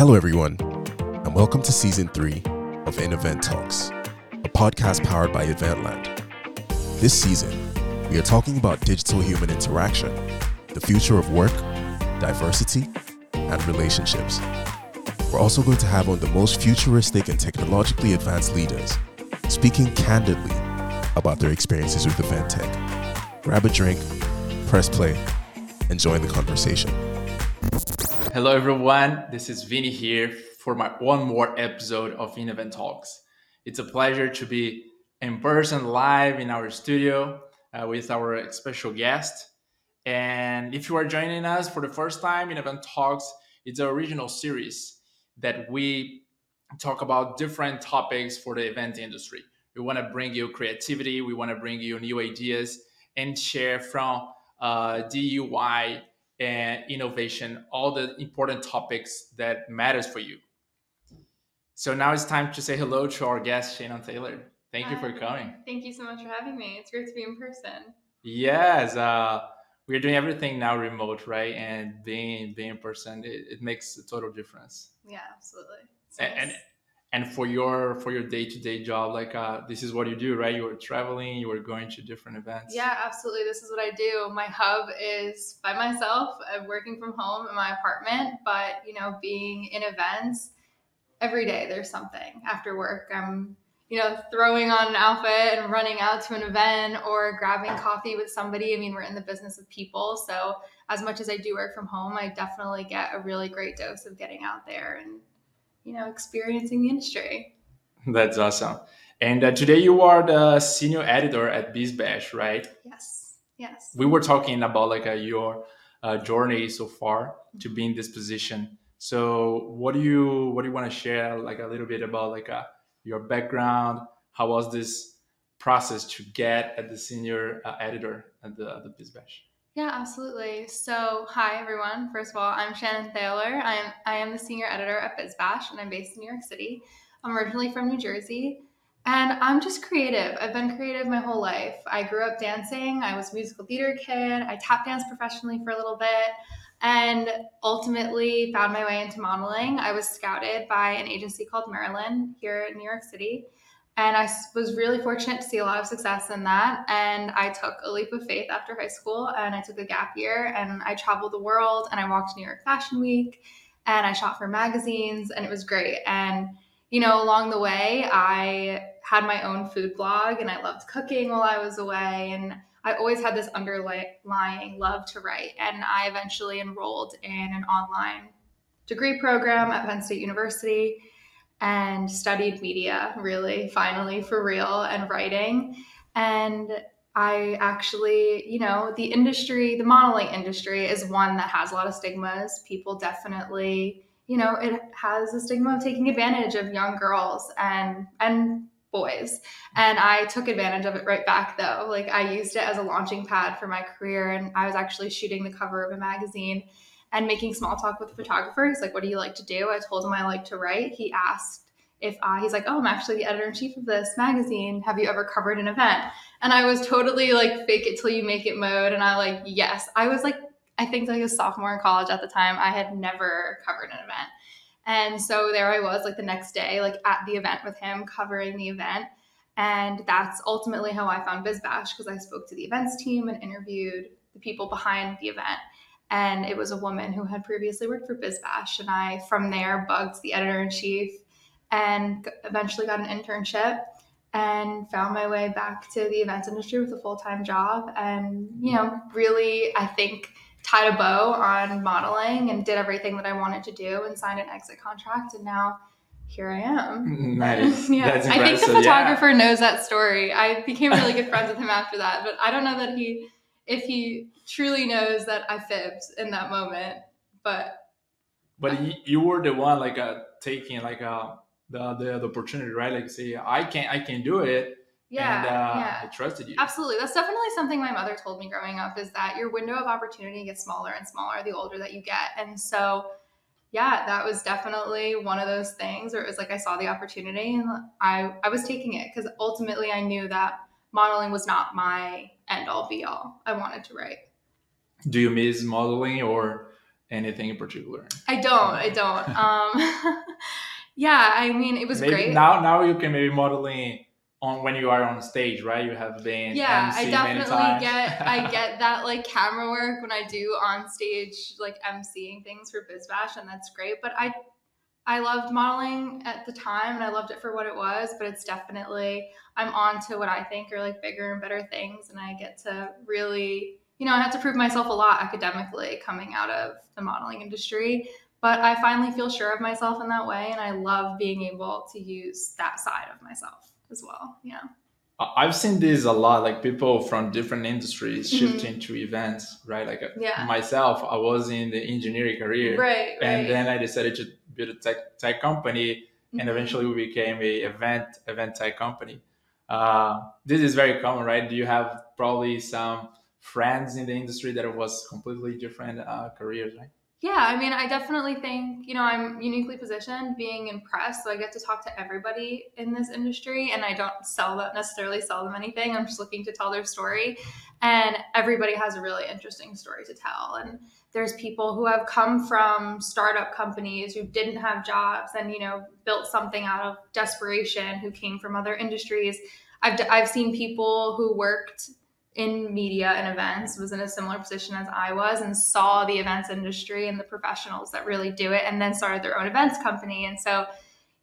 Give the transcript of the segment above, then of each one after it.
Hello, everyone, and welcome to season three of InEvent Talks, a podcast powered by Eventland. This season, we are talking about digital human interaction, the future of work, diversity, and relationships. We're also going to have on the most futuristic and technologically advanced leaders speaking candidly about their experiences with event tech. Grab a drink, press play, and join the conversation. Hello, everyone. This is Vinny here for my one more episode of InEvent Talks. It's a pleasure to be in person live in our studio uh, with our special guest. And if you are joining us for the first time in Event Talks, it's an original series that we talk about different topics for the event industry. We want to bring you creativity, we want to bring you new ideas and share from uh, DEI and innovation all the important topics that matters for you. So now it's time to say hello to our guest Shannon Thaler. Thank Hi. you for coming. Thank you so much for having me. It's great to be in person. Yes, uh, we're doing everything now remote, right? And being being in person, it, it makes a total difference. Yeah, absolutely. And, and, and for your for your day to day job, like uh, this is what you do, right? You were traveling, you were going to different events. Yeah, absolutely. This is what I do. My hub is by myself. I'm working from home in my apartment, but you know, being in events every day, there's something after work. I'm you know, throwing on an outfit and running out to an event or grabbing coffee with somebody. I mean, we're in the business of people. So, as much as I do work from home, I definitely get a really great dose of getting out there and, you know, experiencing the industry. That's awesome. And uh, today you are the senior editor at BizBash, right? Yes. Yes. We were talking about like uh, your uh, journey so far to be in this position. So, what do you what do you want to share like a little bit about like uh, your background. How was this process to get at the senior uh, editor at the, at the BizBash? Yeah, absolutely. So, hi everyone. First of all, I'm Shannon Thaler. I am I am the senior editor at BizBash, and I'm based in New York City. I'm originally from New Jersey, and I'm just creative. I've been creative my whole life. I grew up dancing. I was a musical theater kid. I tap danced professionally for a little bit and ultimately found my way into modeling. I was scouted by an agency called Marilyn here in New York City. And I was really fortunate to see a lot of success in that. And I took a leap of faith after high school and I took a gap year and I traveled the world and I walked New York Fashion Week and I shot for magazines and it was great. And, you know, along the way, I had my own food blog and I loved cooking while I was away. And I always had this underlying love to write. And I eventually enrolled in an online degree program at Penn State University and studied media, really, finally, for real, and writing. And I actually, you know, the industry, the modeling industry is one that has a lot of stigmas. People definitely, you know, it has a stigma of taking advantage of young girls and and boys. And I took advantage of it right back though. Like I used it as a launching pad for my career and I was actually shooting the cover of a magazine and making small talk with photographers. like, "What do you like to do?" I told him I like to write. He asked if I, he's like, "Oh, I'm actually the editor in chief of this magazine. Have you ever covered an event?" And I was totally like fake it till you make it mode and I like, "Yes." I was like I think like a sophomore in college at the time. I had never covered an event. And so there I was, like the next day, like at the event with him, covering the event. And that's ultimately how I found BizBash because I spoke to the events team and interviewed the people behind the event. And it was a woman who had previously worked for BizBash. And I, from there, bugged the editor in chief and eventually got an internship and found my way back to the events industry with a full time job. And, you know, really, I think tied a bow on modeling and did everything that I wanted to do and signed an exit contract. And now here I am. Nice. yeah. That's I think the photographer yeah. knows that story. I became really good friends with him after that, but I don't know that he, if he truly knows that I fibbed in that moment, but. But you were the one like uh, taking like uh, the, the, the opportunity, right? Like say, I can I can do it yeah, and, uh, yeah. I trusted you. Absolutely. That's definitely something my mother told me growing up is that your window of opportunity gets smaller and smaller the older that you get. And so, yeah, that was definitely one of those things where it was like I saw the opportunity and I, I was taking it because ultimately I knew that modeling was not my all be all. I wanted to write. Do you miss modeling or anything in particular? I don't. I don't. Um, yeah, I mean, it was maybe great. Now, now you can maybe modeling on when you are on stage, right? You have been yeah, MC I definitely get I get that like camera work when I do on stage like emceeing things for BizBash, and that's great. But I I loved modeling at the time, and I loved it for what it was. But it's definitely I'm on to what I think are like bigger and better things, and I get to really you know I had to prove myself a lot academically coming out of the modeling industry. But I finally feel sure of myself in that way, and I love being able to use that side of myself as well. You know. I- I've seen this a lot, like people from different industries shifting to events, right? Like uh, Yeah. myself, I was in the engineering career, Right, right. and then I decided to build a tech tech company, and Mhm. eventually we became a event event tech company. Uh, this is very common, right? Do you have probably some friends in the industry that was completely different uh, careers, right? Yeah, I mean, I definitely think, you know, I'm uniquely positioned being in press, so I get to talk to everybody in this industry and I don't sell that necessarily sell them anything. I'm just looking to tell their story. And everybody has a really interesting story to tell. And there's people who have come from startup companies who didn't have jobs and, you know, built something out of desperation, who came from other industries. I've, I've seen people who worked in media and events was in a similar position as I was and saw the events industry and the professionals that really do it and then started their own events company. And so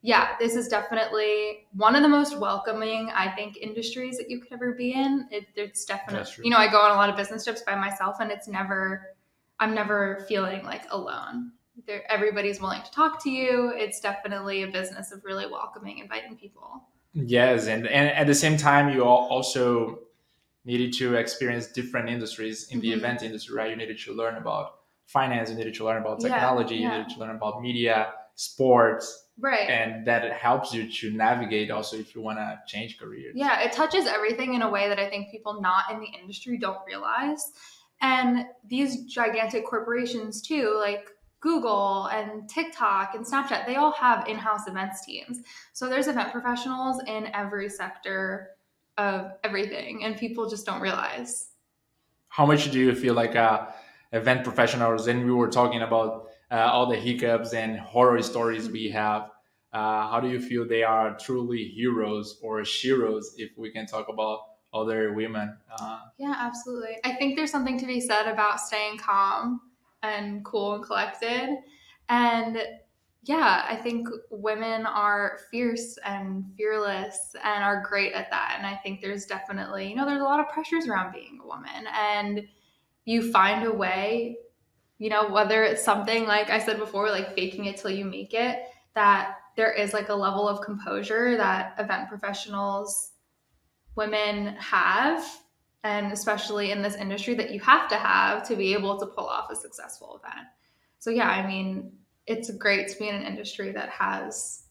yeah this is definitely one of the most welcoming I think industries that you could ever be in. It, it's definitely you know I go on a lot of business trips by myself and it's never I'm never feeling like alone there everybody's willing to talk to you it's definitely a business of really welcoming inviting people Yes, and, and at the same time, you al- also needed to experience different industries in the Mhm. event industry, right? You needed to learn about finance, you needed to learn about Yeah, technology, you needed to learn about media, sports, right and that helps you to navigate also if you want to change careers. Yeah, it touches everything in a way that I think people not in the industry don't realize. And these gigantic corporations, too, like Google and TikTok and Snapchat, they all have in house events teams. So there's event professionals in every sector of everything, and people just don't realize. How much do you feel like uh, event professionals, and we were talking about uh, all the hiccups and horror stories we have, uh, how do you feel they are truly heroes or sheroes if we can talk about other women? Uh, Yeah, absolutely. I think there's something to be said about staying calm and cool and collected. And yeah, I think women are fierce and fearless and are great at that. And I think there's definitely, you know, there's a lot of pressures around being a woman. And you find a way, you know, whether it's something like I said before, like faking it till you make it, that there is like a level of composure that event professionals, women have and especially in this industry that you have to have to be able to pull off a successful event. So yeah, I mean, it's great to be in an industry that has,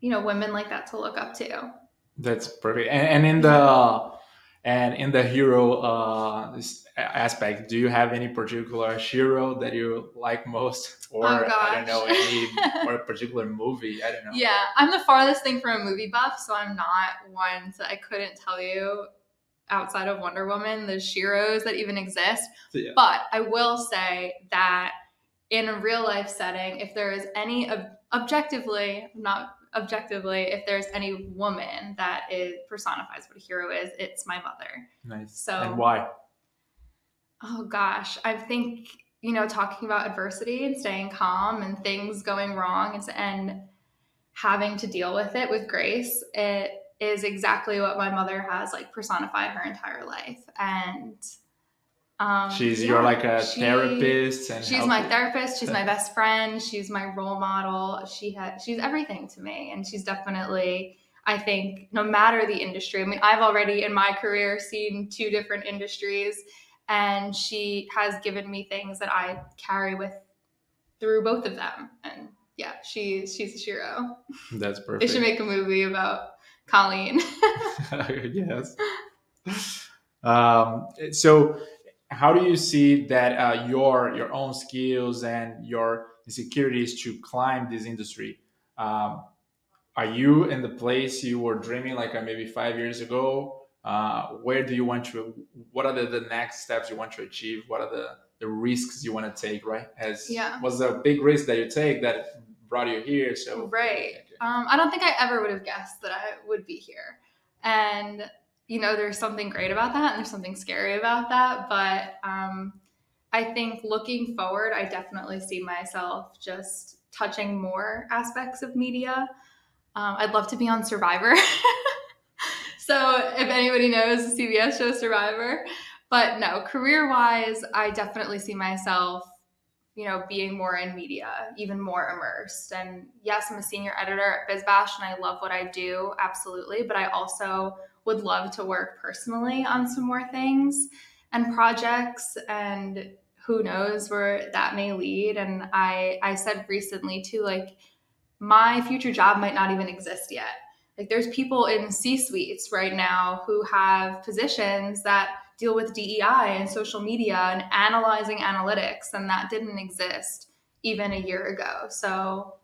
you know, women like that to look up to. That's perfect. And, and in the and in the hero uh, aspect, do you have any particular hero that you like most, or Oh, I don't know any or a particular movie? I don't know. Yeah, I'm the farthest thing from a movie buff, so I'm not one that I couldn't tell you outside of Wonder Woman the Sheroes that even exist. So, yeah. But I will say that in a real life setting, if there is any ob- objectively, not objectively, if there's any woman that is personifies what a hero is, it's my mother. Nice. So- and why? Oh gosh, I think you know talking about adversity and staying calm and things going wrong and, and having to deal with it with grace. It is exactly what my mother has like personified her entire life, and um, She's yeah, you're like a she- therapist, and She's my therapist. She's my best friend. She's my role model. She has. She's everything to me, and she's definitely. I think no matter the industry. I mean, I've already in my career seen two different industries, and she has given me things that I carry with through both of them. And yeah, she she's a hero. That's perfect They should make a movie about Colleen. yes. Um, so, how do you see that uh, your your own skills and your insecurities to climb this industry? Um, are you in the place you were dreaming like uh, maybe five years ago? Uh, where do you want to? What are the, the next steps you want to achieve? What are the, the risks you want to take, right? As Yeah. was a big risk that you take that brought you here. So Right. Um, I don't think I ever would have guessed that I would be here. And, you know, there's something great about that and there's something scary about that. But um, I think looking forward, I definitely see myself just touching more aspects of media. Um, I'd love to be on Survivor. so if anybody knows the CBS show Survivor, but no, career wise, I definitely see myself you know, being more in media, even more immersed. And yes, I'm a senior editor at BizBash and I love what I do, absolutely. But I also would love to work personally on some more things and projects and who knows where that may lead. And I I said recently too, like my future job might not even exist yet. Like there's people in C suites right now who have positions that deal with DEI and social media and analyzing analytics, and that didn't exist even a year ago. So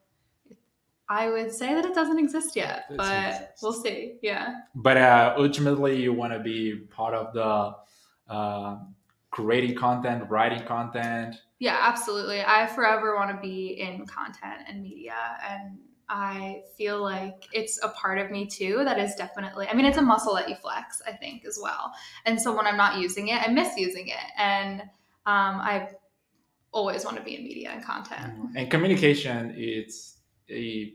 I would say that it doesn't exist yet, It but exists. we'll see. Yeah. but uh, ultimately you want to be part of the uh, creating content, writing content. Yeah, absolutely. I forever want to be in content and media. And I feel like it's a part of me too that is definitely, I mean, it's a muscle that you flex, I think, as well. And so when I'm not using it, I miss using it. And um, I always want to be in media and content. And communication is a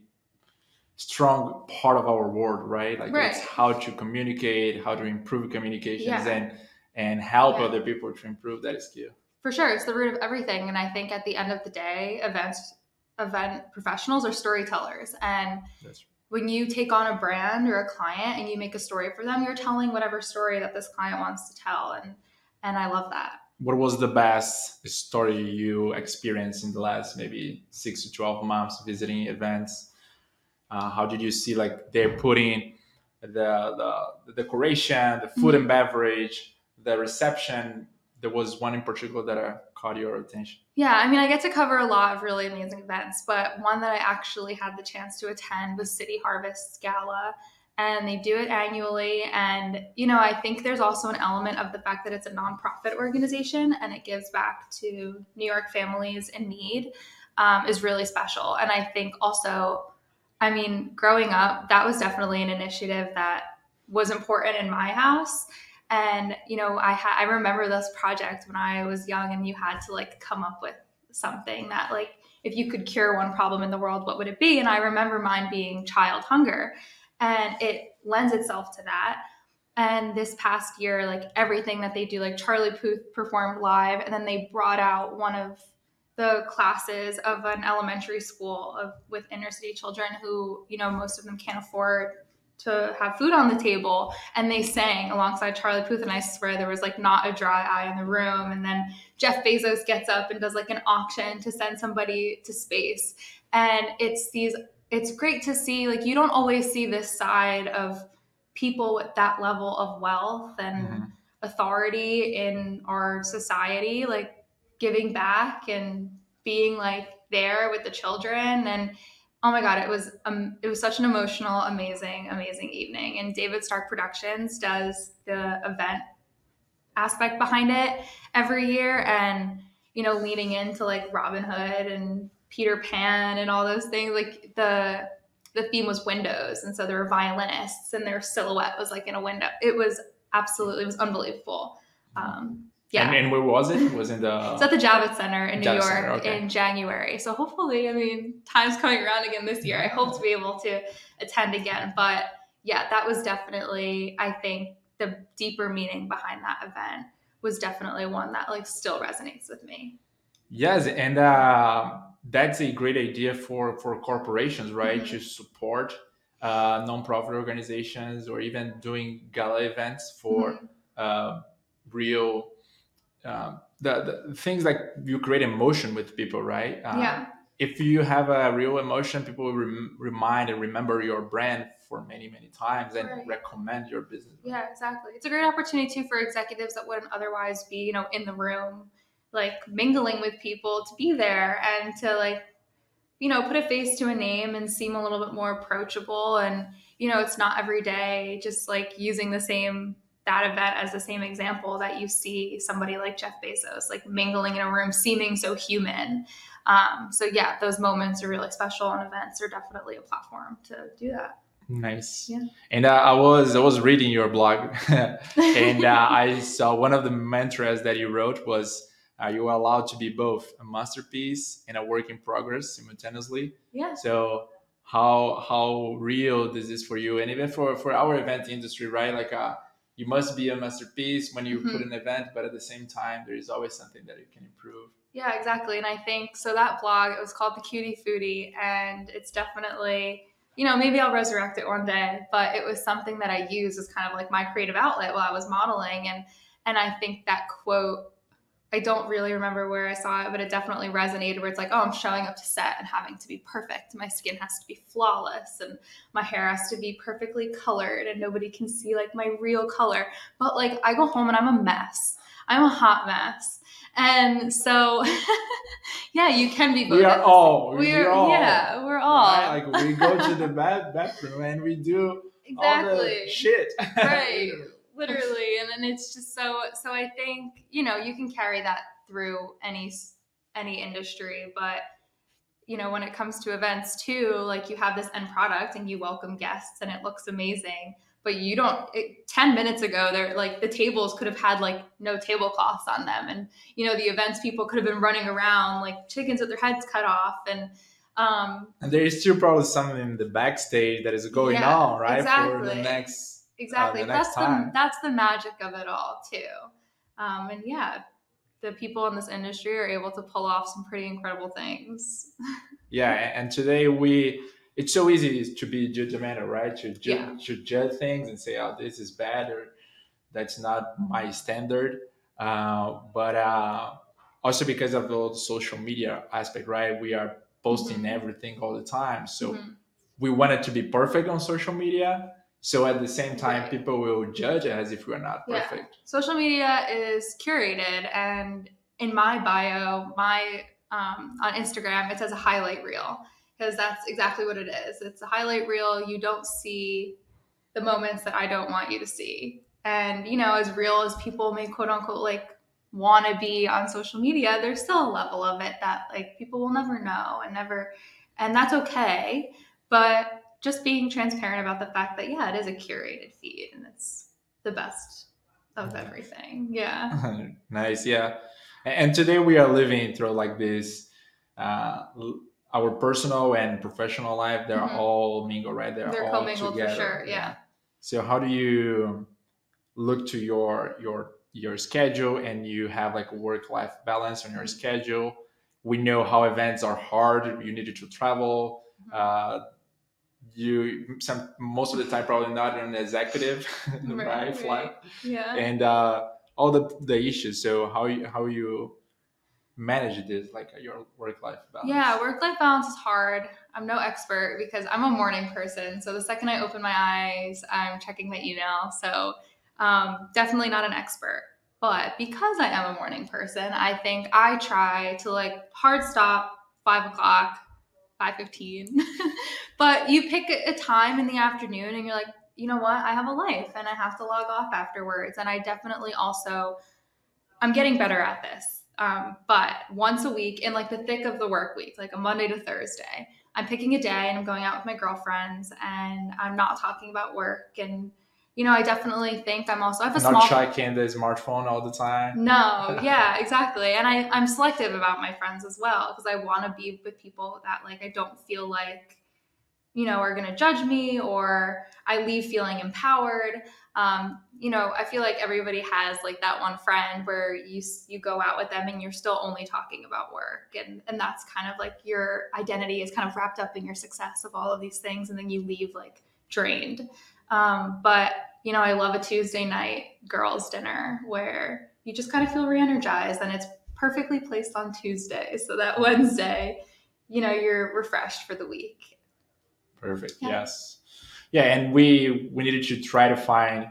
strong part of our world, right? Like it's how to communicate, how to improve communications Yeah. and and help Yeah. other people to improve. That is key. For sure, it's the root of everything. And I think at the end of the day, events, event professionals are storytellers. And That's when you take on a brand or a client and you make a story for them, you're telling whatever story that this client wants to tell. And and I love that. what was the best story you experienced in the last maybe six to 12 months visiting events uh, how did you see like they're putting the, the, the decoration the food and beverage the reception there was one in particular that uh, caught your attention Yeah, I mean, I get to cover a lot of really amazing events, but one that I actually had the chance to attend was City Harvest Gala. And they do it annually. And, you know, I think there's also an element of the fact that it's a nonprofit organization and it gives back to New York families in need um, is really special. And I think also, I mean, growing up, that was definitely an initiative that was important in my house and you know i ha- i remember this project when i was young and you had to like come up with something that like if you could cure one problem in the world what would it be? And i remember mine being child hunger. And it lends itself to that. And this past year like everything that they do like charlie puth performed live and then they brought out one of the classes of an elementary school of with inner city children who you know most of them can't afford to have food on the table and they sang alongside Charlie Puth and I swear there was like not a dry eye in the room. And then Jeff Bezos gets up and does like an auction to send somebody to space. And it's these it's great to see like you don't always see this side of people with that level of wealth and Mhm. authority in our society like giving back and being like there with the children. And oh my god it was um, it was such an emotional amazing amazing evening. And david stark productions does the event aspect behind it every year. And you know leading into like robin hood and peter pan and all those things like the the theme was windows. And so there were violinists and their silhouette was like in a window. It was absolutely it was unbelievable. Um yeah and, and where was it was in the it's at the Javits Center in New York Center, okay. in January. So hopefully, I mean, time's coming around again this year. I hope to be able to attend again. But yeah, that was definitely, I think, the deeper meaning behind that event was definitely one that like still resonates with me. Yes, and uh, that's a great idea for for corporations, right? Mhm. To support uh, nonprofit organizations or even doing gala events for Mhm. uh, real um, the, the things like you create emotion with people, right? Uh, yeah, If you have a real emotion, people will rem- remind and remember your brand for many many times and Right. recommend your business. yeah, exactly. It's a great opportunity too for executives that wouldn't otherwise be, you know, in the room, like mingling with people to be there and to like you know, put a face to a name and seem a little bit more approachable. And, you know, it's not every day just like using the same that event as the same example that you see somebody like Jeff Bezos like mingling in a room, seeming so human. Um, so yeah, those moments are really special, and events are definitely a platform to do that. Nice. Yeah. And uh, I was I was reading your blog, and uh, I saw one of the mantras that you wrote was uh, you are allowed to be both a masterpiece and a work in progress simultaneously. Yeah. So how how real does this is for you, and even for for our event industry, right? Like uh, you must be a masterpiece when you Mhm. put an event, but at the same time, there is always something that you can improve. Yeah, exactly. And I think so that blog, it was called The Cutie Foodie, and it's definitely, you know, maybe I'll resurrect it one day, but it was something that I used as kind of like my creative outlet while I was modeling. And and I think that quote, I don't really remember where I saw it, but it definitely resonated where it's like, oh, I'm showing up to set and having to be perfect. My skin has to be flawless and my hair has to be perfectly colored and nobody can see like my real color. But like I go home and I'm a mess. I'm a hot mess. And so, yeah, you can be both. We are all. same- we We're, all. yeah, we're all. Right? Like we go to the bathroom and we do all exactly. the shit. Right. Literally, and then it's just so. So I think you know you can carry that through any any industry, but you know when it comes to events too, like you have this end product and you welcome guests and it looks amazing. But you don't. It, Ten minutes ago, they're like the tables could have had like no tablecloths on them, and you know the events people could have been running around like chickens with their heads cut off, and um, And there is still probably something in the backstage that is going Yeah, on, right? For the exactly. next. Exactly the next that's time. the that's the magic of it all too um, and yeah the people in this industry are able to pull off some pretty incredible things Yeah, and today we. It's so easy to be judgmental, right? To, ju- Yeah. to judge things and say, "Oh, this is bad," or "That's not my standard." Uh, but uh, also because of the social media aspect, right? We are posting Mhm. everything all the time, so Mhm. we want it to be perfect on social media. So at the same time, Right. people will judge as if we're not Yeah. perfect. social media is curated and in my bio my um, on instagram it says a highlight reel because that's exactly what it is it's a highlight reel you don't see the moments that i don't want you to see and you know as real as people may quote unquote like want to be on social media there's still a level of it that like people will never know and never and that's okay but just being transparent about the fact that yeah it is a curated feed and it's the best of everything yeah nice, yeah. And today we are living through like this. Uh, our personal and professional life, they're Mhm. all mingled, right? They're, They're all commingled for together. sure, yeah. So how do you look to your your your schedule and you have like work life balance on your Mhm. schedule? We know how events are hard. You needed to travel. Mhm. Uh, you some most of the time probably not an executive, right? Right, Flight yeah and uh, all the the issues. So how you how you manage this, like your work life balance? Yeah, work life balance is hard. I'm no expert because I'm a morning person. So the second I open my eyes, I'm checking my email. So um, definitely not an expert. But because I am a morning person, I think I try to like hard stop five o'clock, five fifteen. but you pick a a time in the afternoon, and you're like, you know what? I have a life, and I have to log off afterwards. And I definitely also, I'm getting better at this. Um, but once a week in like the thick of the work week, like a Monday to Thursday, I'm picking a day and I'm going out with my girlfriends and I'm not talking about work. And, you know, I definitely think I'm also, I have a not small. the smartphone all the time. No, yeah, exactly. And I, I'm selective about my friends as well because I want to be with people that like I don't feel like, you know, are going to judge me or I leave feeling empowered. Um, you know, I feel like everybody has like that one friend where you you go out with them and you're still only talking about work, and and that's kind of like your identity is kind of wrapped up in your success of all of these things, and then you leave like drained. Um, but you know, I love a Tuesday night girls' dinner where you just kind of feel re-energized, and it's perfectly placed on Tuesday, so that Wednesday, you know, you're refreshed for the week. Perfect. Yeah. Yes. Yeah, and we we needed to try to find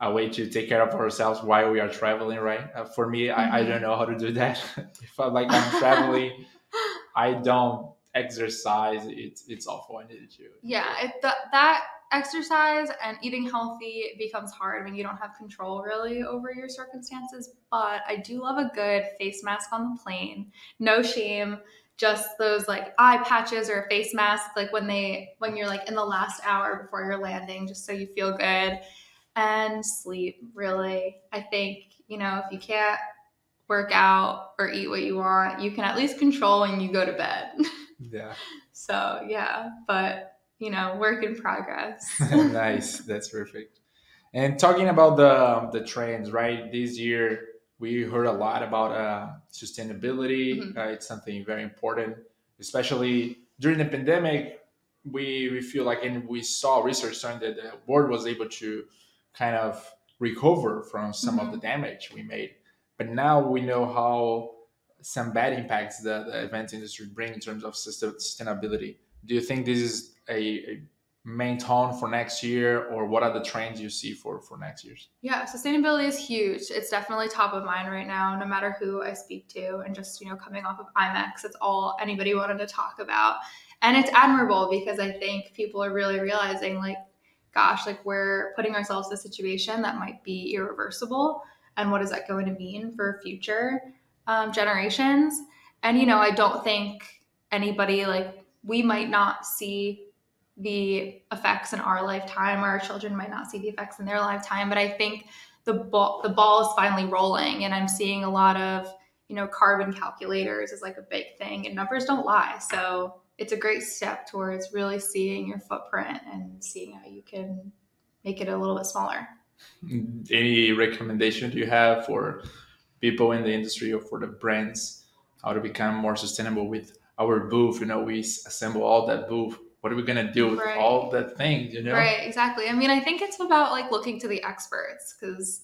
a way to take care of ourselves while we are traveling, right? Uh, for me, I, I Mhm. don't know how to do that. if I like I'm traveling, I don't exercise. It's it's awful. I needed to. Yeah, it, that that exercise and eating healthy becomes hard when you don't have control really over your circumstances. But I do love a good face mask on the plane. No shame. Just those like eye patches or a face mask, like when they when you're like in the last hour before you're landing, just so you feel good. And sleep, really. I think, you know, if you can't work out or eat what you want, you can at least control when you go to bed. Yeah. so yeah, but you know, work in progress. nice. That's perfect. And talking about the the trends, right? This year we heard a lot about uh, sustainability. Mhm. Uh, it's something very important, especially during the pandemic. We we feel like, and we saw research showing that the world was able to kind of recover from some of Mhm. the damage we made. But now we know how some bad impacts that the event industry bring in terms of sustainability. Do you think this is a, a main tone for next year, or what are the trends you see for for next year's? Yeah, sustainability is huge. It's definitely top of mind right now, no matter who I speak to. And just, you know, coming off of IMEX, it's all anybody wanted to talk about. And it's admirable because I think people are really realizing, like, gosh, like we're putting ourselves in a situation that might be irreversible. And what is that going to mean for future um, generations? And, you know, I don't think anybody, like, we might not see the effects in our lifetime or our children might not see the effects in their lifetime. But i think the ball the ball is finally rolling and i'm seeing a lot of you know carbon calculators is like a big thing and numbers don't lie. So it's a great step towards really seeing your footprint and seeing how you can make it a little bit smaller. Any recommendation do you have for people in the industry or for the brands how to become more sustainable with our booth? You know, we assemble all that booth. What are we gonna do with Right. all that things? You know, Right, exactly. I mean, I think it's about like looking to the experts because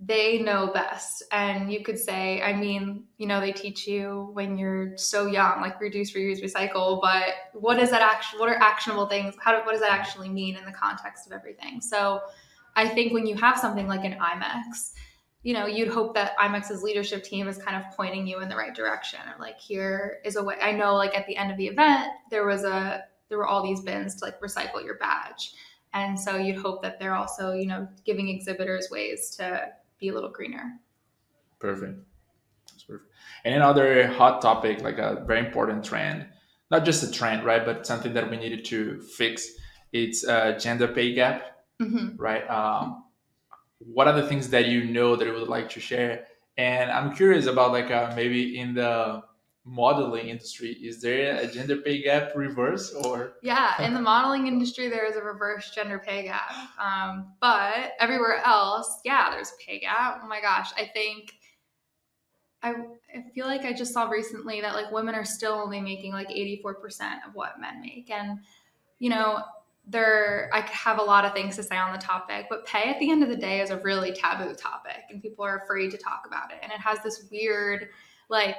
they know best. And you could say, I mean, you know, they teach you when you're so young, like reduce, reuse, recycle. But what is that action? What are actionable things? How do, what does that actually mean in the context of everything? So, I think when you have something like an IMEX, you know, you'd hope that IMEX's leadership team is kind of pointing you in the right direction. Or like, here is a way. I know, like at the end of the event, there was a there were all these bins to like recycle your badge. And so you'd hope that they're also, you know, giving exhibitors ways to be a little greener. Perfect. That's perfect. And another hot topic, like a very important trend, not just a trend, right, but something that we needed to fix. It's uh, gender pay gap, hmm right? Um, what are the things that you know that you would like to share? And I'm curious about like uh, maybe in the modeling industry, is there a gender pay gap reverse or? Yeah, in the modeling industry, there is a reverse gender pay gap. Um, but everywhere else, yeah, there's a pay gap. Oh my gosh, I think I, I feel like I just saw recently that like women are still only making like 84% of what men make. And, you know, there I have a lot of things to say on the topic, but pay at the end of the day is a really taboo topic and people are afraid to talk about it. And it has this weird like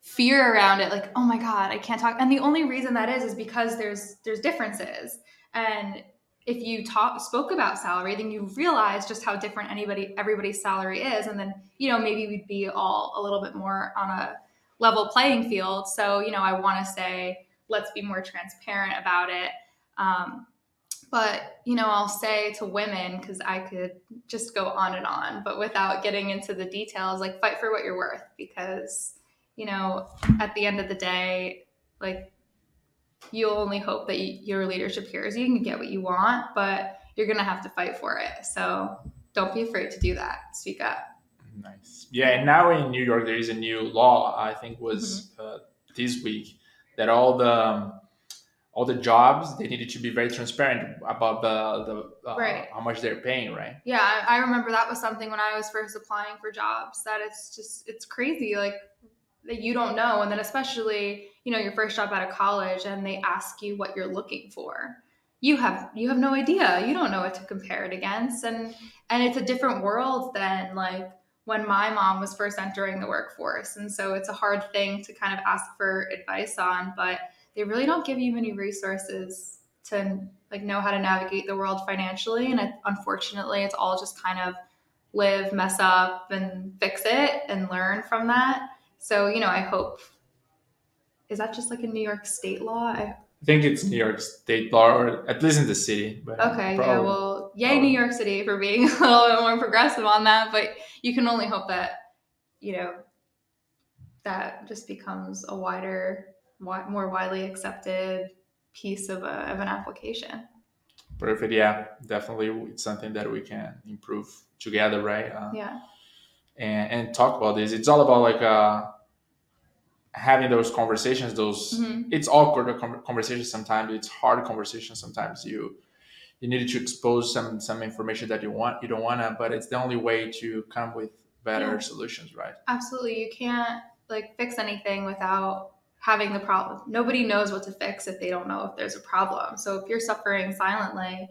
fear around it like oh my god i can't talk. And the only reason that is is because there's there's differences. And if you talk spoke about salary then you realize just how different anybody everybody's salary is. And then you know maybe we'd be all a little bit more on a level playing field. So you know i want to say let's be more transparent about it um, but you know i'll say to women because i could just go on and on but without getting into the details like fight for what you're worth because you know, at the end of the day, like you only hope that you, your leadership hears you can get what you want, but you're going to have to fight for it. So don't be afraid to do that. Speak up. Nice. Yeah, and now in New York there is a new law. I think was Mm-hmm. uh, this week that all the um, all the jobs they needed to be very transparent about the the uh, Right. how much they're paying, right? Yeah, I, I remember that was something when I was first applying for jobs that it's just, it's crazy. Like, that you don't know. And then, especially, you know, your first job out of college and they ask you what you're looking for. You have you have no idea. You don't know what to compare it against. And and it's a different world than like when my mom was first entering the workforce. And so it's a hard thing to kind of ask for advice on, but they really don't give you many resources to like know how to navigate the world financially. And it, unfortunately, it's all just kind of live, mess up, and fix it and learn from that. So, you know, I hope is that just like a New York state law? I, I think it's New York State law, or at least in the city. But Okay, yeah, well, yay, probably. New York City for being a little bit more progressive on that, but you can only hope that, you know, that just becomes a wider, wi- more widely accepted piece of, a, of an application. perfect. Yeah, definitely, it's something that we can improve together, right? Uh, Yeah. and, and talk about this. It's all about like uh, having those conversations. Those Mhm. it's awkward conversations sometimes. It's hard conversations sometimes. You you need to expose some some information that you want you don't wanna, but it's the only way to come with better Yeah. solutions, right? Absolutely. You can't like fix anything without having the problem. Nobody knows what to fix if they don't know if there's a problem. So if you're suffering silently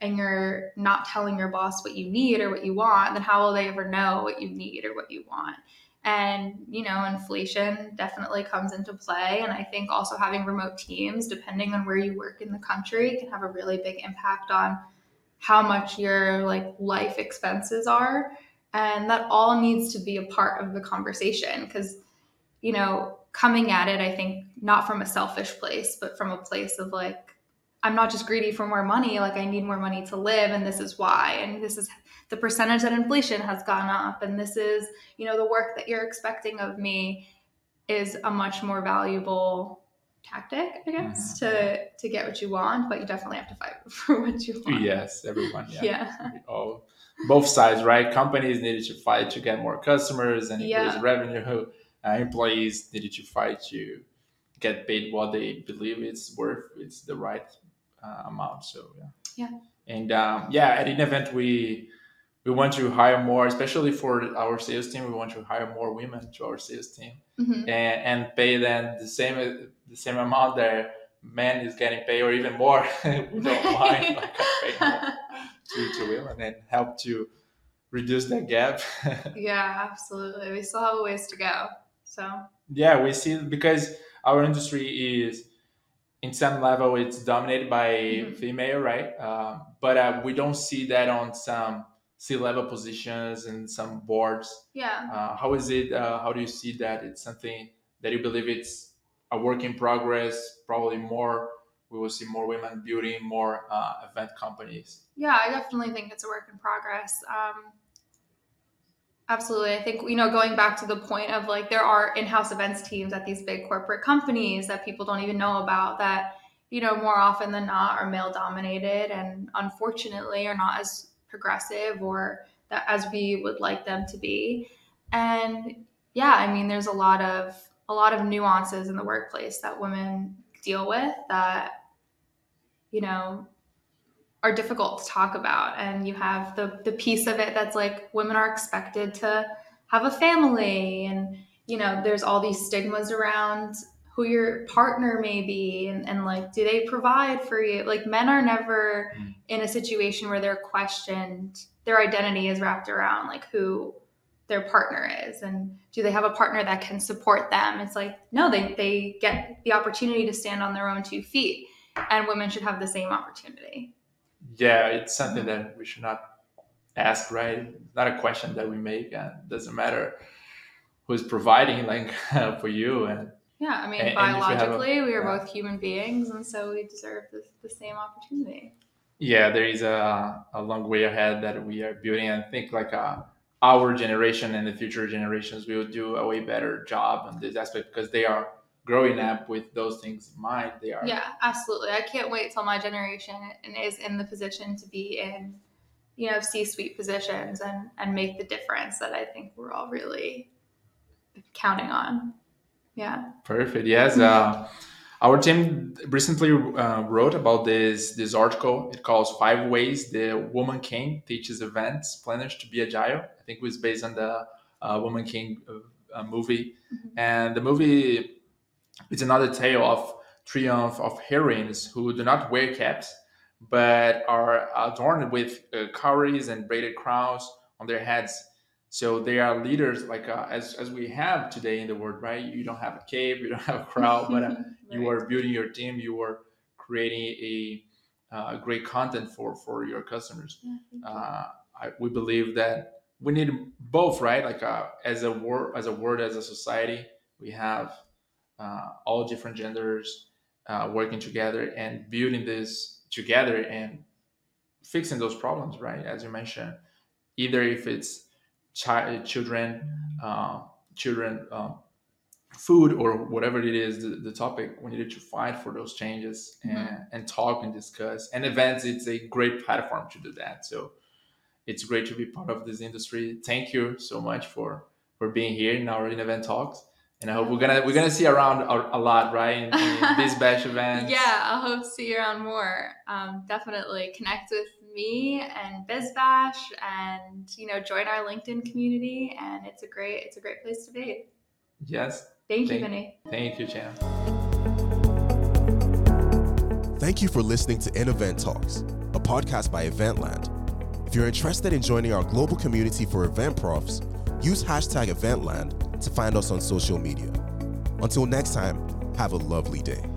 and you're not telling your boss what you need or what you want, then how will they ever know what you need or what you want? And, you know, inflation definitely comes into play. And I think also having remote teams, depending on where you work in the country, can have a really big impact on how much your like life expenses are and that all needs to be a part of the conversation because you know coming at it i think not from a selfish place but from a place of like i'm not just greedy for more money like i need more money to live and this is why and this is the percentage that inflation has gone up and this is you know the work that you're expecting of me is a much more valuable tactic i guess mm-hmm. to to get what you want but you definitely have to fight for what you want Yes, everyone. Yeah. yeah all both sides, right? Companies needed to fight to get more customers and Yeah. increase revenue. Uh, employees needed to fight to get paid what they believe it's worth. It's the right uh, amount. So yeah. Yeah. And um, yeah, at InEvent we we want to hire more, especially for our sales team. We want to hire more women to our sales team Mhm. and, and pay them the same the same amount that men is getting paid or even more. we don't mind like, paying more to, to women and help to reduce that gap. Yeah, absolutely. We still have a ways to go. So, yeah, we see because our industry is in some level it's dominated by Mhm. female, right? Um, but uh, we don't see that on some C-level positions and some boards. yeah. Uh, how is it? Uh, how do you see that? It's something that you believe it's a work in progress. Probably more. We will see more women building more uh, event companies. Yeah, I definitely think it's a work in progress. Um, absolutely. I think, you know, going back to the point of like there are in house events teams at these big corporate companies that people don't even know about that, you know, more often than not are male dominated and unfortunately are not as progressive or that as we would like them to be. And yeah, I mean, there's a lot of a lot of nuances in the workplace that women deal with that you know are difficult to talk about. And you have the the piece of it that's like women are expected to have a family. And you know there's all these stigmas around who your partner may be and, and like do they provide for you? Like men are never Mm. in a situation where they're questioned their identity is wrapped around like who their partner is and do they have a partner that can support them? It's like no they, they get the opportunity to stand on their own two feet and women should have the same opportunity Yeah, it's something that we should not ask, right? Not a question that we make, and it doesn't matter who's providing, like for you. And yeah i mean And- and you have a- biologically we are yeah. both human beings and so we deserve the, the same opportunity yeah, there is a, a long way ahead that we are building. And I think like uh, our generation and the future generations will do a way better job on this aspect because they are growing up with those things in mind. They are yeah absolutely i can't wait till my generation and is in the position to be in you know c-suite positions and and make the difference that i think we're all really counting on yeah Perfect. Yes. Uh, our team recently uh, wrote about this this article. It calls Five Ways the Woman King Teaches Events Planners to Be Agile. I think it was based on the uh, Woman King uh, movie. Mhm. And the movie is another tale of triumph of heroines who do not wear caps, but are adorned with uh, cowries and braided crowns on their heads. So they are leaders, like uh, as as we have today in the world, right? You don't have a cape, you don't have a crown, but uh, you are building your team, you are creating a uh, great content for for your customers. Yeah. Uh, I, we believe that we need both, right? Like uh, as a word, as a word, as a society, we have uh, all different genders uh, working together and building this together and fixing those problems, right? As you mentioned, either if it's chi- children, uh, children um, food or whatever it is the, the, topic we needed to fight for those changes and, mm-hmm. and talk and discuss and events it's a great platform to do that so it's great to be part of this industry thank you so much for for being here in our event talks and i hope we're gonna we're gonna see around a, a lot right in, in this batch event yeah i hope to see you around more um, definitely connect with me and bizbash and you know join our linkedin community and it's a great it's a great place to be yes Thank you, Vinny. Thank you, Chan. Thank you for listening to InEvent Talks, a podcast by Eventland. If you're interested in joining our global community for event profs, use hashtag Eventland to find us on social media. Until next time, have a lovely day.